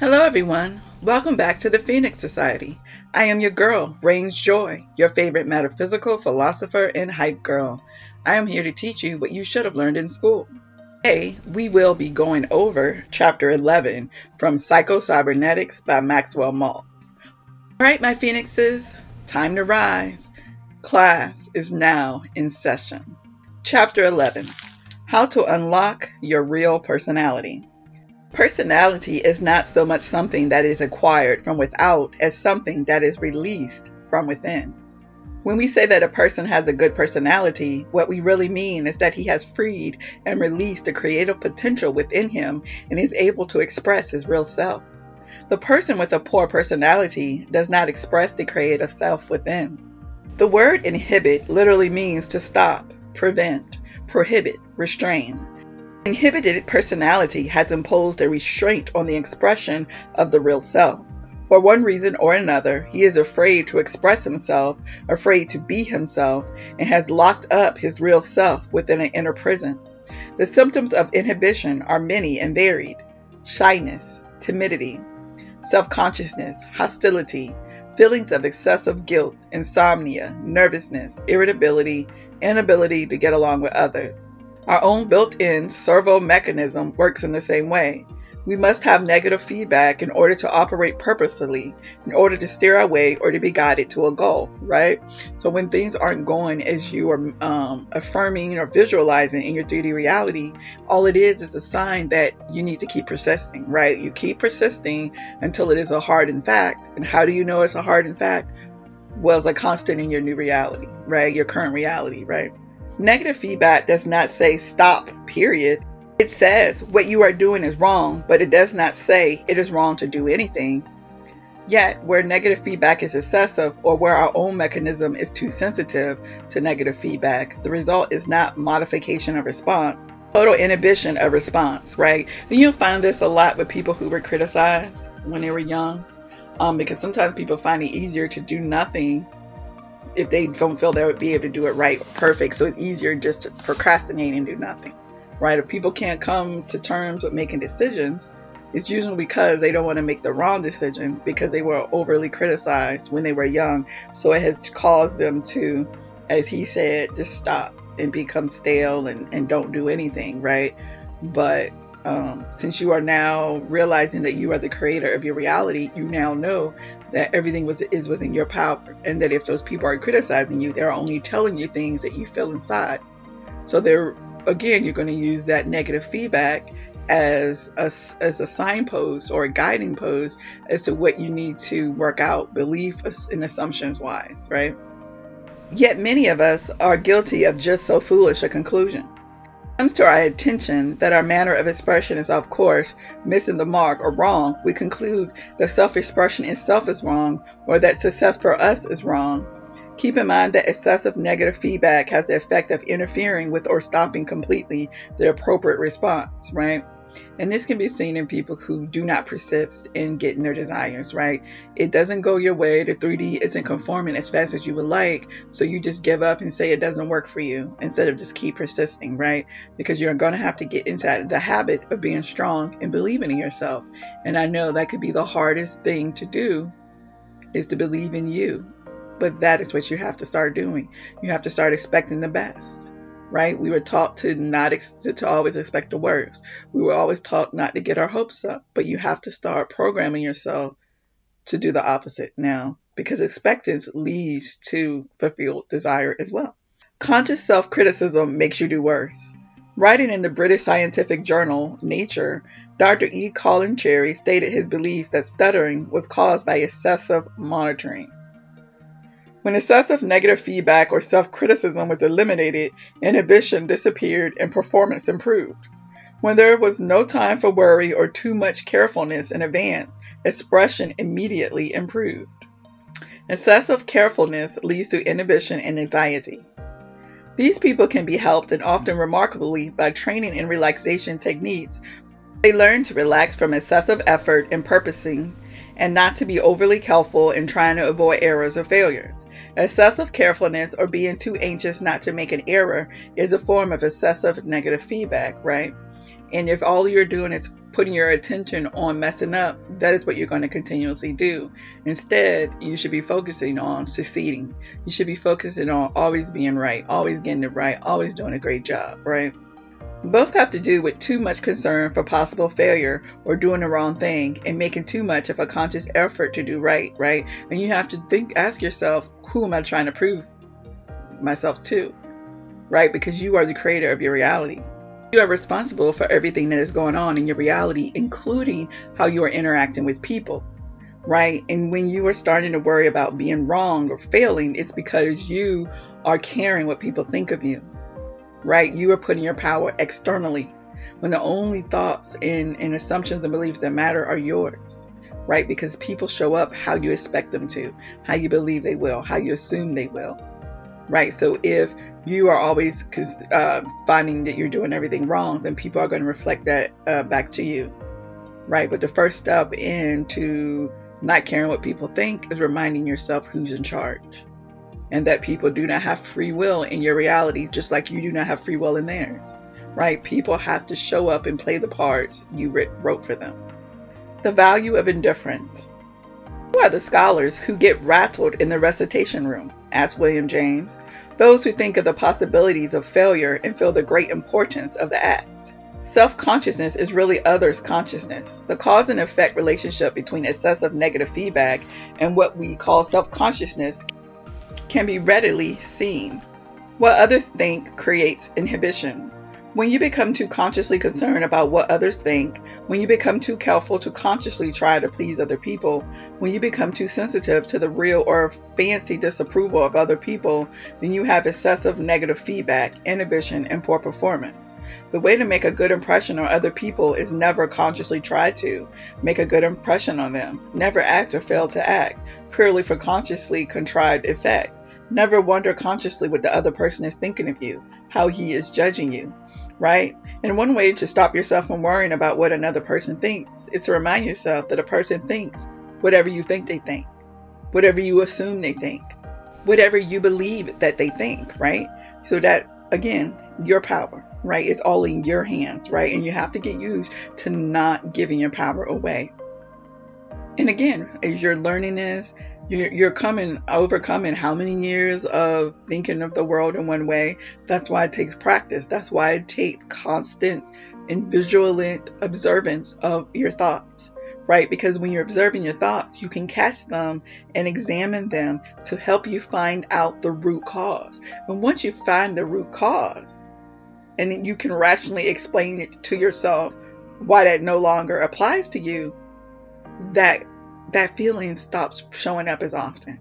Hello, everyone. Welcome back to the Phoenix Society. I am your girl, Raynes Joy, your favorite metaphysical philosopher and hype girl. I am here to teach you what you should have learned in school. Today, we will be going over Chapter 11 from Psycho-Cybernetics by Maxwell Maltz. All right, my Phoenixes, time to rise. Class is now in session. Chapter 11 How to Unlock Your Real Personality. Personality is not so much something that is acquired from without as something that is released from within. When we say that a person has a good personality, what we really mean is that he has freed and released the creative potential within him and is able to express his real self. The person with a poor personality does not express the creative self within. The word inhibit literally means to stop, prevent, prohibit, restrain. Inhibited personality has imposed a restraint on the expression of the real self. For one reason or another, he is afraid to express himself, afraid to be himself, and has locked up his real self within an inner prison. The symptoms of inhibition are many and varied shyness, timidity, self consciousness, hostility, feelings of excessive guilt, insomnia, nervousness, irritability, inability to get along with others. Our own built in servo mechanism works in the same way. We must have negative feedback in order to operate purposefully, in order to steer our way or to be guided to a goal, right? So when things aren't going as you are um, affirming or visualizing in your 3D reality, all it is is a sign that you need to keep persisting, right? You keep persisting until it is a hard in fact. And how do you know it's a hard in fact? Well, it's a constant in your new reality, right? Your current reality, right? Negative feedback does not say stop, period. It says what you are doing is wrong, but it does not say it is wrong to do anything. Yet, where negative feedback is excessive or where our own mechanism is too sensitive to negative feedback, the result is not modification of response, total inhibition of response, right? And you'll find this a lot with people who were criticized when they were young, um, because sometimes people find it easier to do nothing if they don't feel they would be able to do it right perfect. So it's easier just to procrastinate and do nothing, right? If people can't come to terms with making decisions, it's usually because they don't want to make the wrong decision because they were overly criticized when they were young. So it has caused them to, as he said, just stop and become stale and, and don't do anything, right? But um, since you are now realizing that you are the creator of your reality, you now know that everything was is within your power, and that if those people are criticizing you, they're only telling you things that you feel inside. So they're again, you're going to use that negative feedback as a, as a signpost or a guiding post as to what you need to work out, belief and assumptions wise, right? Yet many of us are guilty of just so foolish a conclusion comes to our attention that our manner of expression is of course missing the mark or wrong, we conclude that self-expression itself is wrong or that success for us is wrong. Keep in mind that excessive negative feedback has the effect of interfering with or stopping completely the appropriate response, right? And this can be seen in people who do not persist in getting their desires, right? It doesn't go your way. The 3D isn't conforming as fast as you would like. So you just give up and say it doesn't work for you instead of just keep persisting, right? Because you're going to have to get inside the habit of being strong and believing in yourself. And I know that could be the hardest thing to do is to believe in you. But that is what you have to start doing. You have to start expecting the best right? We were taught to not ex- to always expect the worst. We were always taught not to get our hopes up, but you have to start programming yourself to do the opposite now because expectance leads to fulfilled desire as well. Conscious self criticism makes you do worse. Writing in the British scientific journal Nature, Dr. E. Colin Cherry stated his belief that stuttering was caused by excessive monitoring. When excessive negative feedback or self criticism was eliminated, inhibition disappeared and performance improved. When there was no time for worry or too much carefulness in advance, expression immediately improved. Excessive carefulness leads to inhibition and anxiety. These people can be helped and often remarkably by training in relaxation techniques. They learn to relax from excessive effort and purposing and not to be overly careful in trying to avoid errors or failures. Excessive carefulness or being too anxious not to make an error is a form of excessive negative feedback, right? And if all you're doing is putting your attention on messing up, that is what you're going to continuously do. Instead, you should be focusing on succeeding. You should be focusing on always being right, always getting it right, always doing a great job, right? Both have to do with too much concern for possible failure or doing the wrong thing and making too much of a conscious effort to do right, right? And you have to think, ask yourself, who am I trying to prove myself to? Right? Because you are the creator of your reality. You are responsible for everything that is going on in your reality, including how you are interacting with people. Right? And when you are starting to worry about being wrong or failing, it's because you are caring what people think of you right? You are putting your power externally when the only thoughts and, and assumptions and beliefs that matter are yours, right? Because people show up how you expect them to, how you believe they will, how you assume they will, right? So if you are always uh, finding that you're doing everything wrong, then people are going to reflect that uh, back to you, right? But the first step into not caring what people think is reminding yourself who's in charge and that people do not have free will in your reality, just like you do not have free will in theirs. Right? People have to show up and play the parts you wrote for them. The value of indifference. Who are the scholars who get rattled in the recitation room? asked William James. Those who think of the possibilities of failure and feel the great importance of the act. Self consciousness is really others' consciousness. The cause and effect relationship between excessive negative feedback and what we call self consciousness can be readily seen. What others think creates inhibition. When you become too consciously concerned about what others think, when you become too careful to consciously try to please other people, when you become too sensitive to the real or fancy disapproval of other people, then you have excessive negative feedback, inhibition, and poor performance. The way to make a good impression on other people is never consciously try to make a good impression on them, never act or fail to act, purely for consciously contrived effect. Never wonder consciously what the other person is thinking of you, how he is judging you, right? And one way to stop yourself from worrying about what another person thinks is to remind yourself that a person thinks whatever you think they think, whatever you assume they think, whatever you believe that they think, right? So that, again, your power, right? It's all in your hands, right? And you have to get used to not giving your power away. And again, as you're learning this, you're, you're coming, overcoming how many years of thinking of the world in one way. That's why it takes practice. That's why it takes constant and vigilant observance of your thoughts, right? Because when you're observing your thoughts, you can catch them and examine them to help you find out the root cause. And once you find the root cause, and you can rationally explain it to yourself why that no longer applies to you, that that feeling stops showing up as often,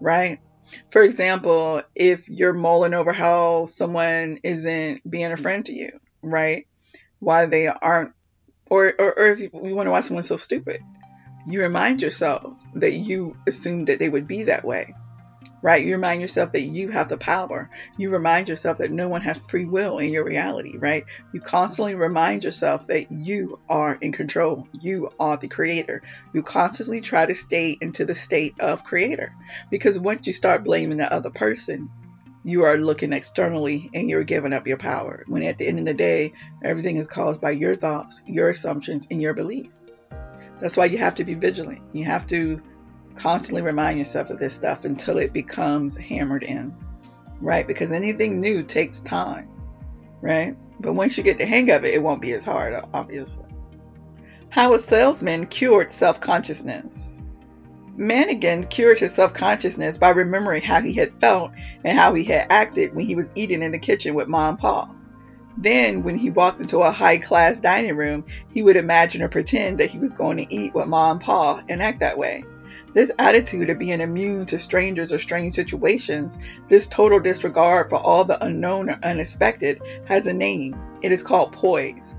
right? For example, if you're mulling over how someone isn't being a friend to you, right? Why they aren't, or, or, or if you, you wonder why someone's so stupid, you remind yourself that you assumed that they would be that way right? You remind yourself that you have the power. You remind yourself that no one has free will in your reality, right? You constantly remind yourself that you are in control. You are the creator. You constantly try to stay into the state of creator because once you start blaming the other person, you are looking externally and you're giving up your power. When at the end of the day, everything is caused by your thoughts, your assumptions, and your belief. That's why you have to be vigilant. You have to constantly remind yourself of this stuff until it becomes hammered in, right? Because anything new takes time, right? But once you get the hang of it, it won't be as hard, obviously. How a salesman cured self consciousness. Mannigan cured his self consciousness by remembering how he had felt and how he had acted when he was eating in the kitchen with Mom and Pa. Then, when he walked into a high class dining room, he would imagine or pretend that he was going to eat with Mom and Pa and act that way. This attitude of being immune to strangers or strange situations, this total disregard for all the unknown or unexpected, has a name. It is called poise.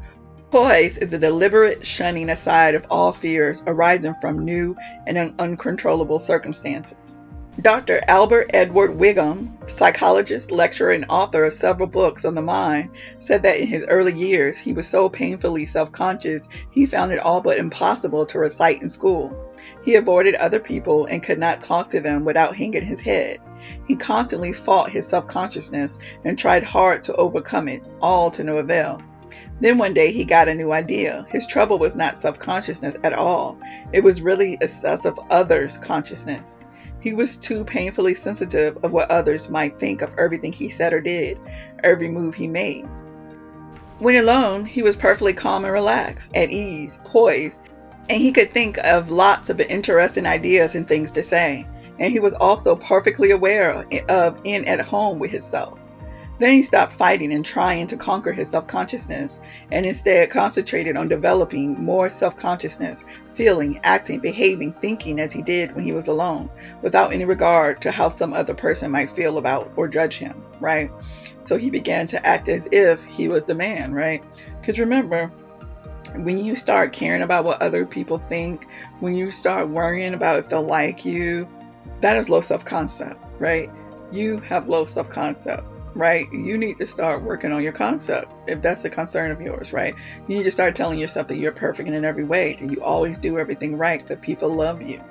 Poise is a deliberate shunning aside of all fears arising from new and uncontrollable circumstances. Dr. Albert Edward Wiggam, psychologist, lecturer, and author of several books on the mind, said that in his early years he was so painfully self conscious he found it all but impossible to recite in school. He avoided other people and could not talk to them without hanging his head. He constantly fought his self consciousness and tried hard to overcome it, all to no avail. Then one day he got a new idea. His trouble was not self consciousness at all, it was really excessive others' consciousness. He was too painfully sensitive of what others might think of everything he said or did, every move he made. When alone, he was perfectly calm and relaxed, at ease, poised, and he could think of lots of interesting ideas and things to say. And he was also perfectly aware of in at home with himself. Then he stopped fighting and trying to conquer his self consciousness and instead concentrated on developing more self consciousness, feeling, acting, behaving, thinking as he did when he was alone, without any regard to how some other person might feel about or judge him, right? So he began to act as if he was the man, right? Because remember, when you start caring about what other people think, when you start worrying about if they'll like you, that is low self concept, right? You have low self concept right? You need to start working on your concept if that's a concern of yours, right? You need to start telling yourself that you're perfect in every way, that you always do everything right, that people love you,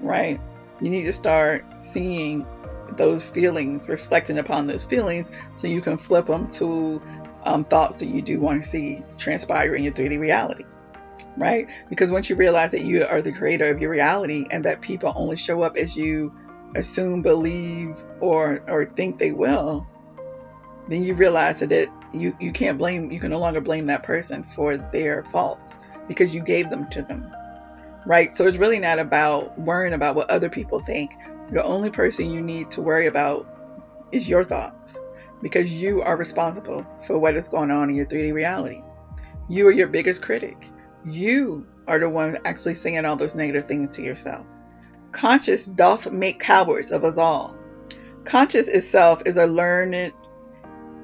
right? You need to start seeing those feelings, reflecting upon those feelings, so you can flip them to um, thoughts that you do want to see transpire in your 3D reality. Right? Because once you realize that you are the creator of your reality and that people only show up as you assume, believe, or or think they will, then you realize that it, you, you can't blame, you can no longer blame that person for their faults because you gave them to them. Right? So it's really not about worrying about what other people think. The only person you need to worry about is your thoughts because you are responsible for what is going on in your 3D reality. You are your biggest critic. You are the one actually saying all those negative things to yourself. Conscious doth make cowards of us all. Conscious itself is a learned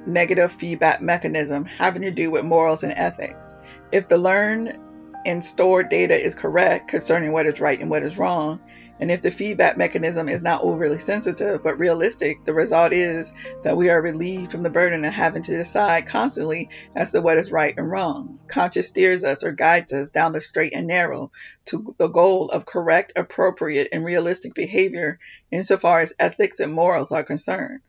negative feedback mechanism having to do with morals and ethics. If the learned and stored data is correct concerning what is right and what is wrong, and if the feedback mechanism is not overly sensitive but realistic, the result is that we are relieved from the burden of having to decide constantly as to what is right and wrong. Conscious steers us or guides us down the straight and narrow to the goal of correct, appropriate, and realistic behavior insofar as ethics and morals are concerned.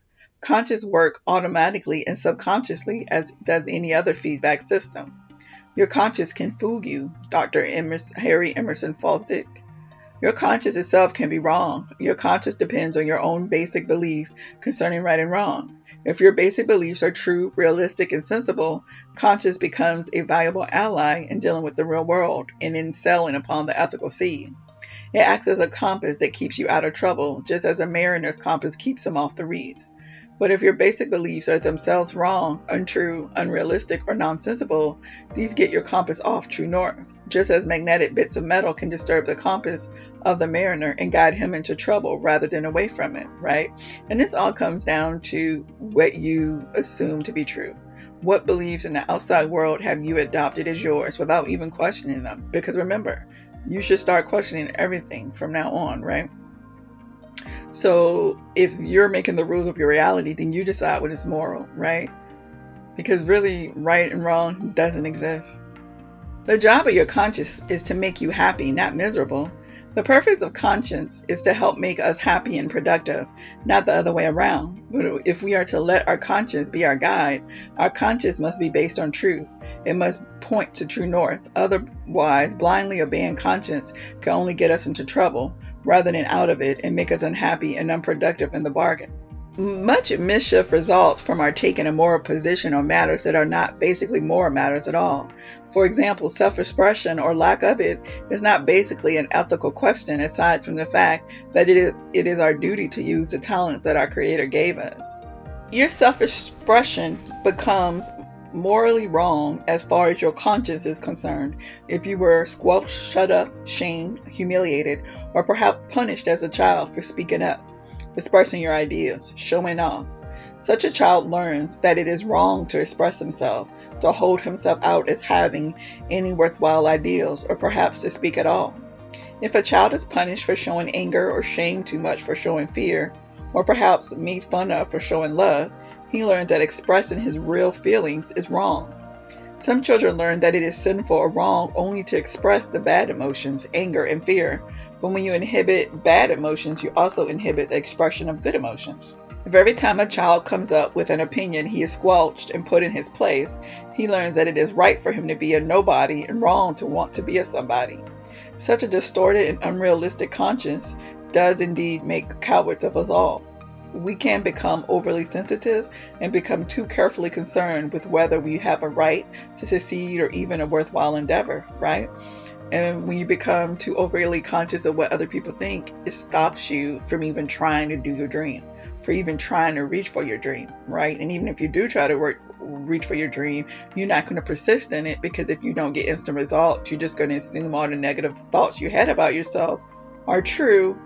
Conscious work automatically and subconsciously as does any other feedback system. Your conscious can fool you, Dr. Emerson, Harry Emerson Fosdick. Your conscious itself can be wrong. Your conscious depends on your own basic beliefs concerning right and wrong. If your basic beliefs are true, realistic, and sensible, conscious becomes a valuable ally in dealing with the real world and in sailing upon the ethical sea. It acts as a compass that keeps you out of trouble, just as a mariner's compass keeps him off the reefs. But if your basic beliefs are themselves wrong, untrue, unrealistic, or nonsensical, these get your compass off true north, just as magnetic bits of metal can disturb the compass of the mariner and guide him into trouble rather than away from it, right? And this all comes down to what you assume to be true. What beliefs in the outside world have you adopted as yours without even questioning them? Because remember, you should start questioning everything from now on, right? So if you're making the rules of your reality, then you decide what is moral, right? Because really, right and wrong doesn't exist. The job of your conscience is to make you happy, not miserable. The purpose of conscience is to help make us happy and productive, not the other way around. But if we are to let our conscience be our guide, our conscience must be based on truth. It must point to true north. Otherwise, blindly obeying conscience can only get us into trouble rather than out of it and make us unhappy and unproductive in the bargain. Much mischief results from our taking a moral position on matters that are not basically moral matters at all. For example, self expression or lack of it is not basically an ethical question aside from the fact that it is, it is our duty to use the talents that our Creator gave us. Your self expression becomes morally wrong as far as your conscience is concerned if you were squelched, shut up, shamed, humiliated, or perhaps punished as a child for speaking up, expressing your ideas, showing off. Such a child learns that it is wrong to express himself, to hold himself out as having any worthwhile ideals, or perhaps to speak at all. If a child is punished for showing anger or shamed too much for showing fear, or perhaps made fun of for showing love, he learns that expressing his real feelings is wrong. Some children learn that it is sinful or wrong only to express the bad emotions, anger, and fear, but when you inhibit bad emotions, you also inhibit the expression of good emotions. If every time a child comes up with an opinion he is squelched and put in his place, he learns that it is right for him to be a nobody and wrong to want to be a somebody. Such a distorted and unrealistic conscience does indeed make cowards of us all. We can become overly sensitive and become too carefully concerned with whether we have a right to succeed or even a worthwhile endeavor, right? And when you become too overly conscious of what other people think, it stops you from even trying to do your dream, for even trying to reach for your dream, right? And even if you do try to work, reach for your dream, you're not going to persist in it because if you don't get instant results, you're just going to assume all the negative thoughts you had about yourself are true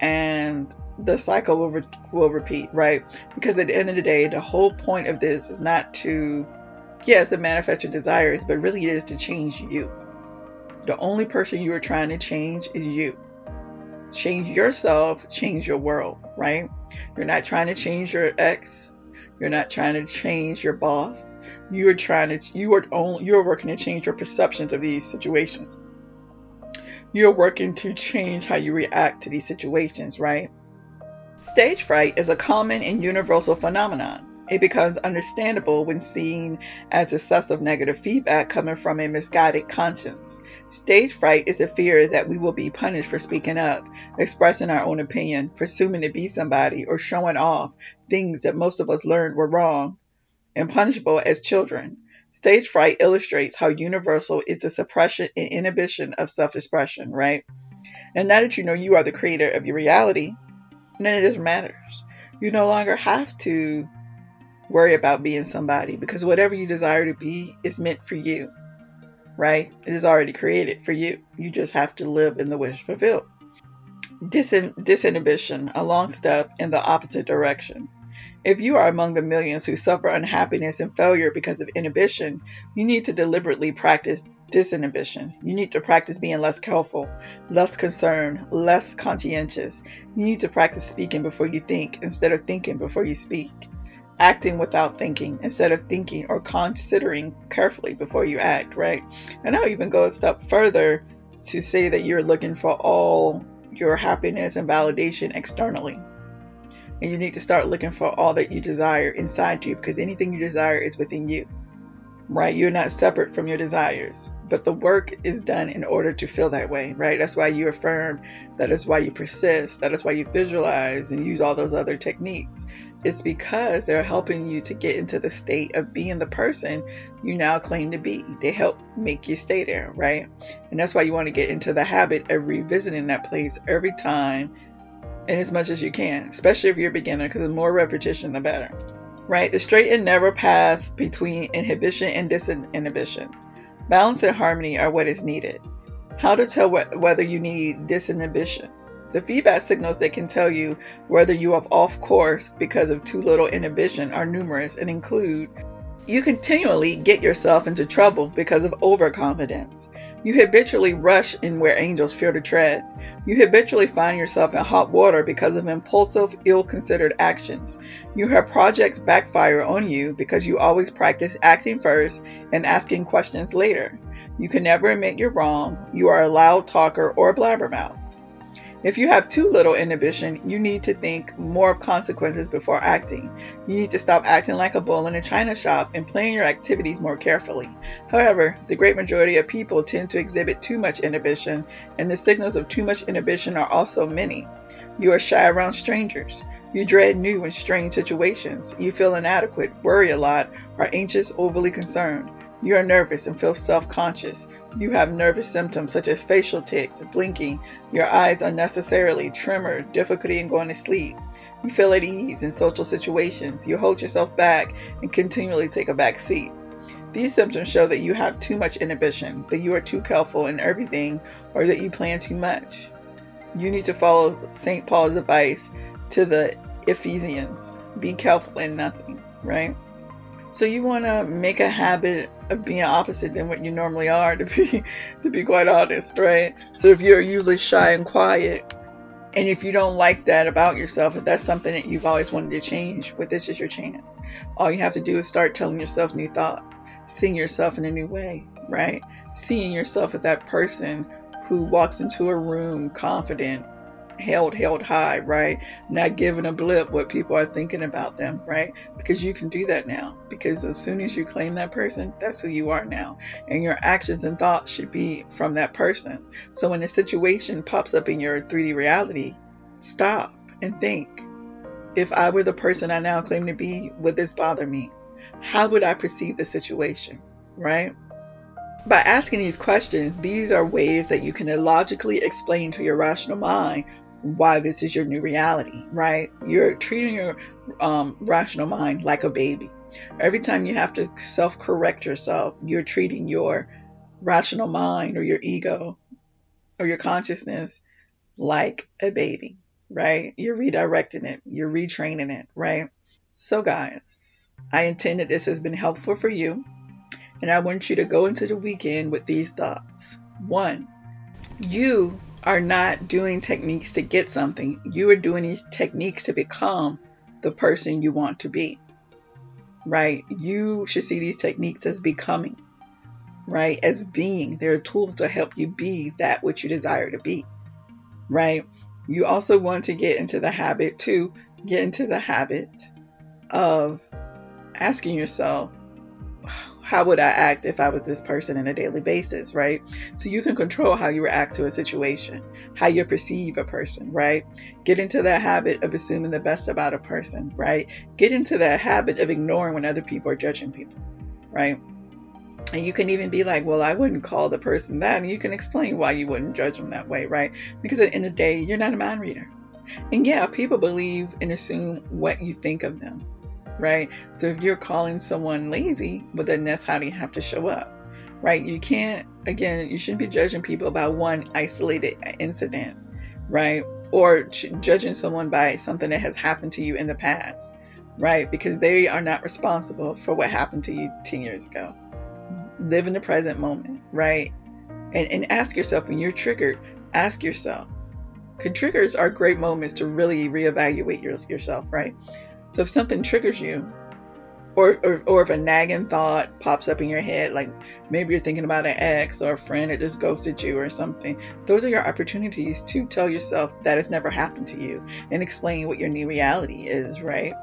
and the cycle will, re- will repeat, right? Because at the end of the day, the whole point of this is not to, yes, to manifest your desires, but really it is to change you. The only person you are trying to change is you. Change yourself, change your world, right? You're not trying to change your ex. You're not trying to change your boss. You are trying to, you are only, you're working to change your perceptions of these situations. You're working to change how you react to these situations, right? Stage fright is a common and universal phenomenon. It becomes understandable when seen as excessive negative feedback coming from a misguided conscience. Stage fright is a fear that we will be punished for speaking up, expressing our own opinion, presuming to be somebody, or showing off things that most of us learned were wrong and punishable as children. Stage fright illustrates how universal is the suppression and inhibition of self expression, right? And now that you know you are the creator of your reality, none of this matters. You no longer have to worry about being somebody because whatever you desire to be is meant for you, right? It is already created for you. You just have to live in the wish fulfilled. Disin- disinhibition, a long step in the opposite direction. If you are among the millions who suffer unhappiness and failure because of inhibition, you need to deliberately practice disinhibition. You need to practice being less careful, less concerned, less conscientious. You need to practice speaking before you think instead of thinking before you speak. Acting without thinking instead of thinking or considering carefully before you act, right? And I'll even go a step further to say that you're looking for all your happiness and validation externally. And you need to start looking for all that you desire inside you because anything you desire is within you right? You're not separate from your desires, but the work is done in order to feel that way, right? That's why you affirm, that is why you persist, that is why you visualize and use all those other techniques. It's because they're helping you to get into the state of being the person you now claim to be. They help make you stay there, right? And that's why you want to get into the habit of revisiting that place every time and as much as you can, especially if you're a beginner, because the more repetition, the better right? The straight and narrow path between inhibition and disinhibition. Balance and harmony are what is needed. How to tell wh- whether you need disinhibition. The feedback signals that can tell you whether you are off course because of too little inhibition are numerous and include you continually get yourself into trouble because of overconfidence. You habitually rush in where angels fear to tread. You habitually find yourself in hot water because of impulsive, ill considered actions. You have projects backfire on you because you always practice acting first and asking questions later. You can never admit you're wrong. You are a loud talker or blabbermouth. If you have too little inhibition, you need to think more of consequences before acting. You need to stop acting like a bull in a china shop and plan your activities more carefully. However, the great majority of people tend to exhibit too much inhibition, and the signals of too much inhibition are also many. You are shy around strangers. You dread new and strange situations. You feel inadequate, worry a lot, are anxious, overly concerned. You are nervous and feel self conscious. You have nervous symptoms such as facial tics, blinking, your eyes unnecessarily, tremor, difficulty in going to sleep. You feel at ease in social situations. You hold yourself back and continually take a back seat. These symptoms show that you have too much inhibition, that you are too careful in everything, or that you plan too much. You need to follow St. Paul's advice to the Ephesians be careful in nothing, right? So you want to make a habit of being opposite than what you normally are, to be to be quite honest, right? So if you're usually shy and quiet, and if you don't like that about yourself, if that's something that you've always wanted to change, well, this is your chance. All you have to do is start telling yourself new thoughts, seeing yourself in a new way, right? Seeing yourself as that person who walks into a room confident, held held high, right? Not giving a blip what people are thinking about them, right? Because you can do that now. Because as soon as you claim that person, that's who you are now. And your actions and thoughts should be from that person. So when a situation pops up in your 3D reality, stop and think. If I were the person I now claim to be, would this bother me? How would I perceive the situation, right? By asking these questions, these are ways that you can illogically explain to your rational mind why this is your new reality, right? You're treating your um, rational mind like a baby. Every time you have to self correct yourself, you're treating your rational mind or your ego or your consciousness like a baby, right? You're redirecting it, you're retraining it, right? So, guys, I intend that this has been helpful for you, and I want you to go into the weekend with these thoughts. One, you are not doing techniques to get something. You are doing these techniques to become the person you want to be. Right? You should see these techniques as becoming, right? As being. They're tools to help you be that which you desire to be. Right? You also want to get into the habit to get into the habit of asking yourself, how would I act if I was this person on a daily basis, right? So you can control how you react to a situation, how you perceive a person, right? Get into that habit of assuming the best about a person, right? Get into that habit of ignoring when other people are judging people, right? And you can even be like, well, I wouldn't call the person that. And you can explain why you wouldn't judge them that way, right? Because at the end of the day, you're not a mind reader. And yeah, people believe and assume what you think of them, right? So if you're calling someone lazy, well, then that's how you have to show up, right? You can't, again, you shouldn't be judging people by one isolated incident, right? Or judging someone by something that has happened to you in the past, right? Because they are not responsible for what happened to you 10 years ago. Live in the present moment, right? And, and ask yourself when you're triggered, ask yourself, because triggers are great moments to really reevaluate your, yourself, right? So if something triggers you, or, or, or if a nagging thought pops up in your head, like maybe you're thinking about an ex or a friend that just ghosted you or something, those are your opportunities to tell yourself that has never happened to you and explain what your new reality is, right?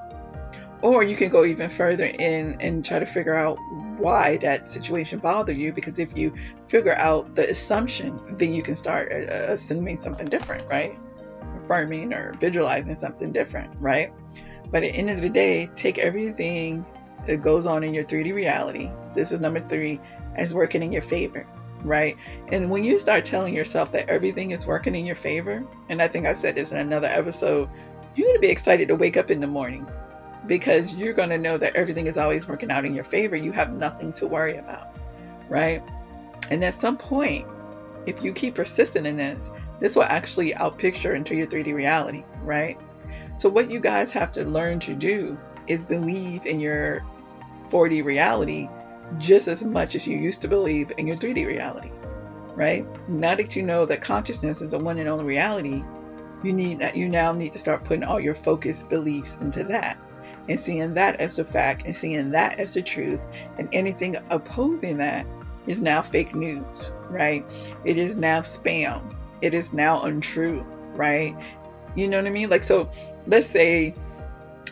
Or you can go even further in and try to figure out why that situation bothered you because if you figure out the assumption, then you can start uh, assuming something different, right? Affirming or visualizing something different, right? But at the end of the day, take everything that goes on in your 3D reality. This is number three, as working in your favor, right? And when you start telling yourself that everything is working in your favor, and I think I said this in another episode, you're going to be excited to wake up in the morning because you're going to know that everything is always working out in your favor. You have nothing to worry about, right? And at some point, if you keep persistent in this, this will actually outpicture into your 3D reality, right? So, what you guys have to learn to do is believe in your 4D reality just as much as you used to believe in your 3D reality, right? Now that you know that consciousness is the one and only reality, you need you now need to start putting all your focus beliefs into that and seeing that as the fact and seeing that as the truth and anything opposing that is now fake news, right? It is now spam. It is now untrue, right? You know what I mean? Like, so let's say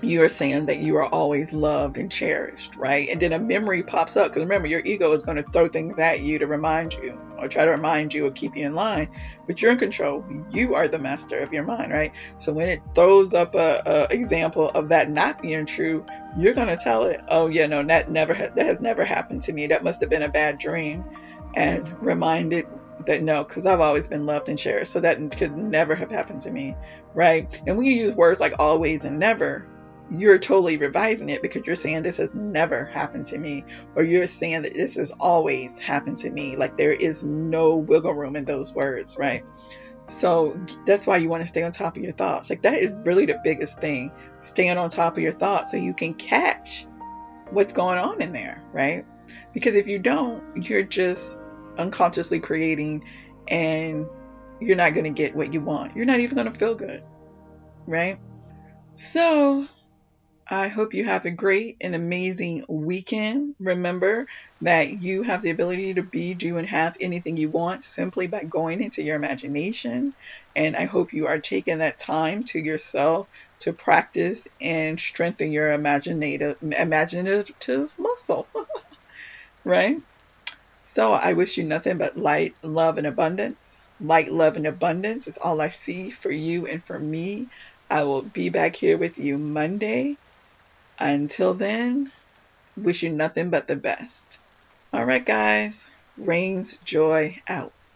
you are saying that you are always loved and cherished, right? And then a memory pops up because remember, your ego is going to throw things at you to remind you or try to remind you or keep you in line, but you're in control. You are the master of your mind, right? So when it throws up a, a example of that not being true, you're going to tell it, oh yeah, no, that never ha- that has never happened to me. That must have been a bad dream, and remind it that no, because I've always been loved and cherished, so that could never have happened to me, right? And when you use words like always and never, you're totally revising it because you're saying this has never happened to me, or you're saying that this has always happened to me. Like there is no wiggle room in those words, right? So that's why you want to stay on top of your thoughts. Like that is really the biggest thing. Staying on top of your thoughts so you can catch what's going on in there, right? Because if you don't, you're just unconsciously creating and you're not going to get what you want. You're not even going to feel good, right? So, I hope you have a great and amazing weekend. Remember that you have the ability to be, do, and have anything you want simply by going into your imagination. And I hope you are taking that time to yourself to practice and strengthen your imaginative imaginative muscle. right? So I wish you nothing but light, love, and abundance. Light, love, and abundance is all I see for you and for me. I will be back here with you Monday. Until then, wish you nothing but the best. All right, guys. Raynes Joy out.